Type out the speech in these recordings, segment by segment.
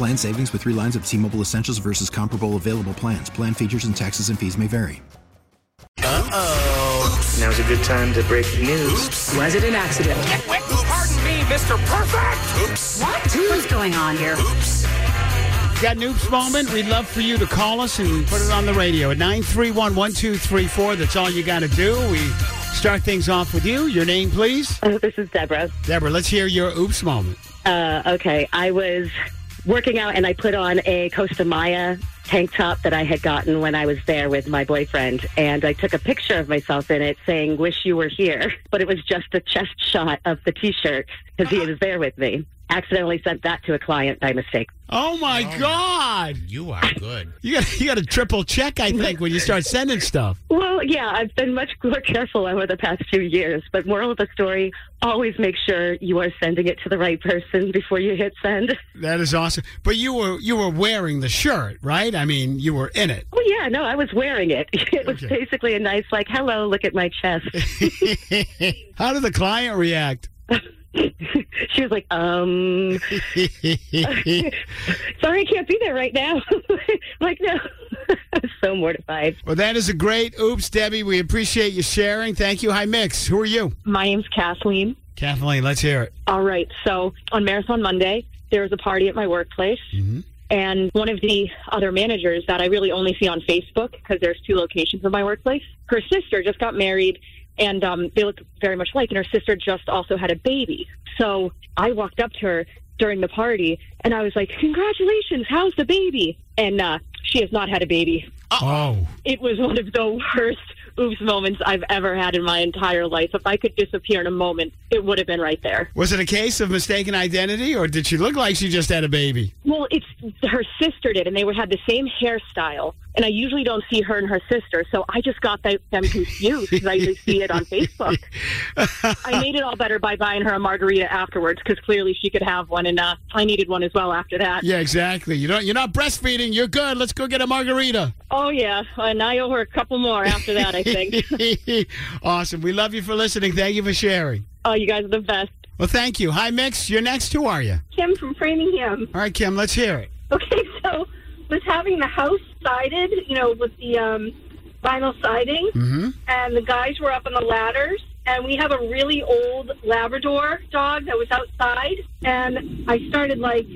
Plan savings with three lines of T Mobile Essentials versus comparable available plans. Plan features and taxes and fees may vary. Uh oh. Now's a good time to break the news. Oops. Was it an accident? Wait, pardon me, Mr. Perfect. Oops. What? What's going on here? Oops. Got an oops moment? We'd love for you to call us and put it on the radio at 931 1234. That's all you got to do. We start things off with you. Your name, please? Uh, this is Deborah. Deborah, let's hear your oops moment. Uh, okay. I was working out and I put on a Costa Maya tank top that I had gotten when I was there with my boyfriend. And I took a picture of myself in it saying, Wish you were here. But it was just a chest shot of the t shirt because he was there with me. Accidentally sent that to a client by mistake. Oh my oh, God! You are good. You got you got to triple check, I think, when you start sending stuff. Well, yeah, I've been much more careful over the past few years. But moral of the story: always make sure you are sending it to the right person before you hit send. That is awesome. But you were you were wearing the shirt, right? I mean, you were in it. Oh yeah, no, I was wearing it. It was okay. basically a nice like, "Hello, look at my chest." How did the client react? she was like, um, sorry, I can't be there right now. like, no. I'm so mortified. Well, that is a great oops, Debbie. We appreciate you sharing. Thank you. Hi, Mix. Who are you? My name's Kathleen. Kathleen, let's hear it. All right. So on Marathon Monday, there was a party at my workplace. Mm-hmm. And one of the other managers that I really only see on Facebook because there's two locations of my workplace, her sister just got married and um, they look very much alike. And her sister just also had a baby. So I walked up to her during the party and I was like, "Congratulations! How's the baby?" And uh, she has not had a baby. Oh, it was one of the worst oops moments I've ever had in my entire life. If I could disappear in a moment, it would have been right there. Was it a case of mistaken identity, or did she look like she just had a baby? Well, it's her sister did, and they had the same hairstyle. And I usually don't see her and her sister, so I just got them confused because I usually see it on Facebook. I made it all better by buying her a margarita afterwards because clearly she could have one, and uh, I needed one as well after that. Yeah, exactly. You don't, you're not breastfeeding. You're good. Let's go get a margarita. Oh yeah, and I owe her a couple more after that. I think. awesome. We love you for listening. Thank you for sharing. Oh, you guys are the best. Well, thank you. Hi, Mix. You're next. Who are you? Kim from Framingham. All right, Kim. Let's hear it. Okay, so was having the house sided, you know, with the um, vinyl siding, mm-hmm. and the guys were up on the ladders. And we have a really old Labrador dog that was outside, and I started like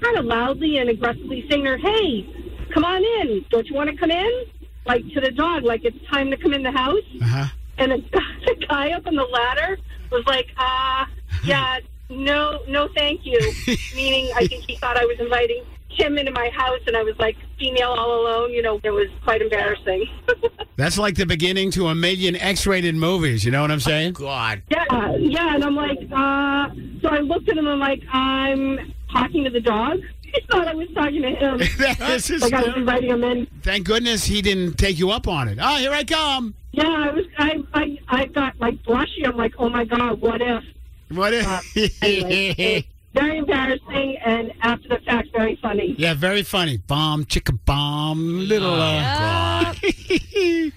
kind of loudly and aggressively saying to her, "Hey, come on in. Don't you want to come in?" Like to the dog, like it's time to come in the house. Uh-huh. And the, the guy up on the ladder was like, "Ah, uh, yeah, no, no, thank you." Meaning, I think he thought I was inviting him into my house, and I was like female all alone. You know, it was quite embarrassing. That's like the beginning to a million X-rated movies. You know what I'm saying? Oh, God. Yeah, yeah. And I'm like, uh, so I looked at him. I'm like, I'm talking to the dog. He thought I was talking to him. this is like I was inviting him in. Thank goodness he didn't take you up on it. Oh, here I come. Yeah, I was. I I, I got like blushy. I'm like, oh my god, what if? What? Uh, anyway, very embarrassing, and after the fact, very funny. Yeah, very funny. Bomb, chicka bomb, little. Uh,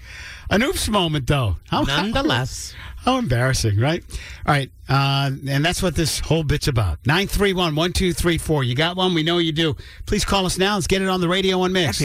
An oops moment, though. How, Nonetheless. How, how embarrassing, right? All right. Uh, and that's what this whole bit's about. 931 1234. You got one? We know you do. Please call us now. Let's get it on the radio on Mix.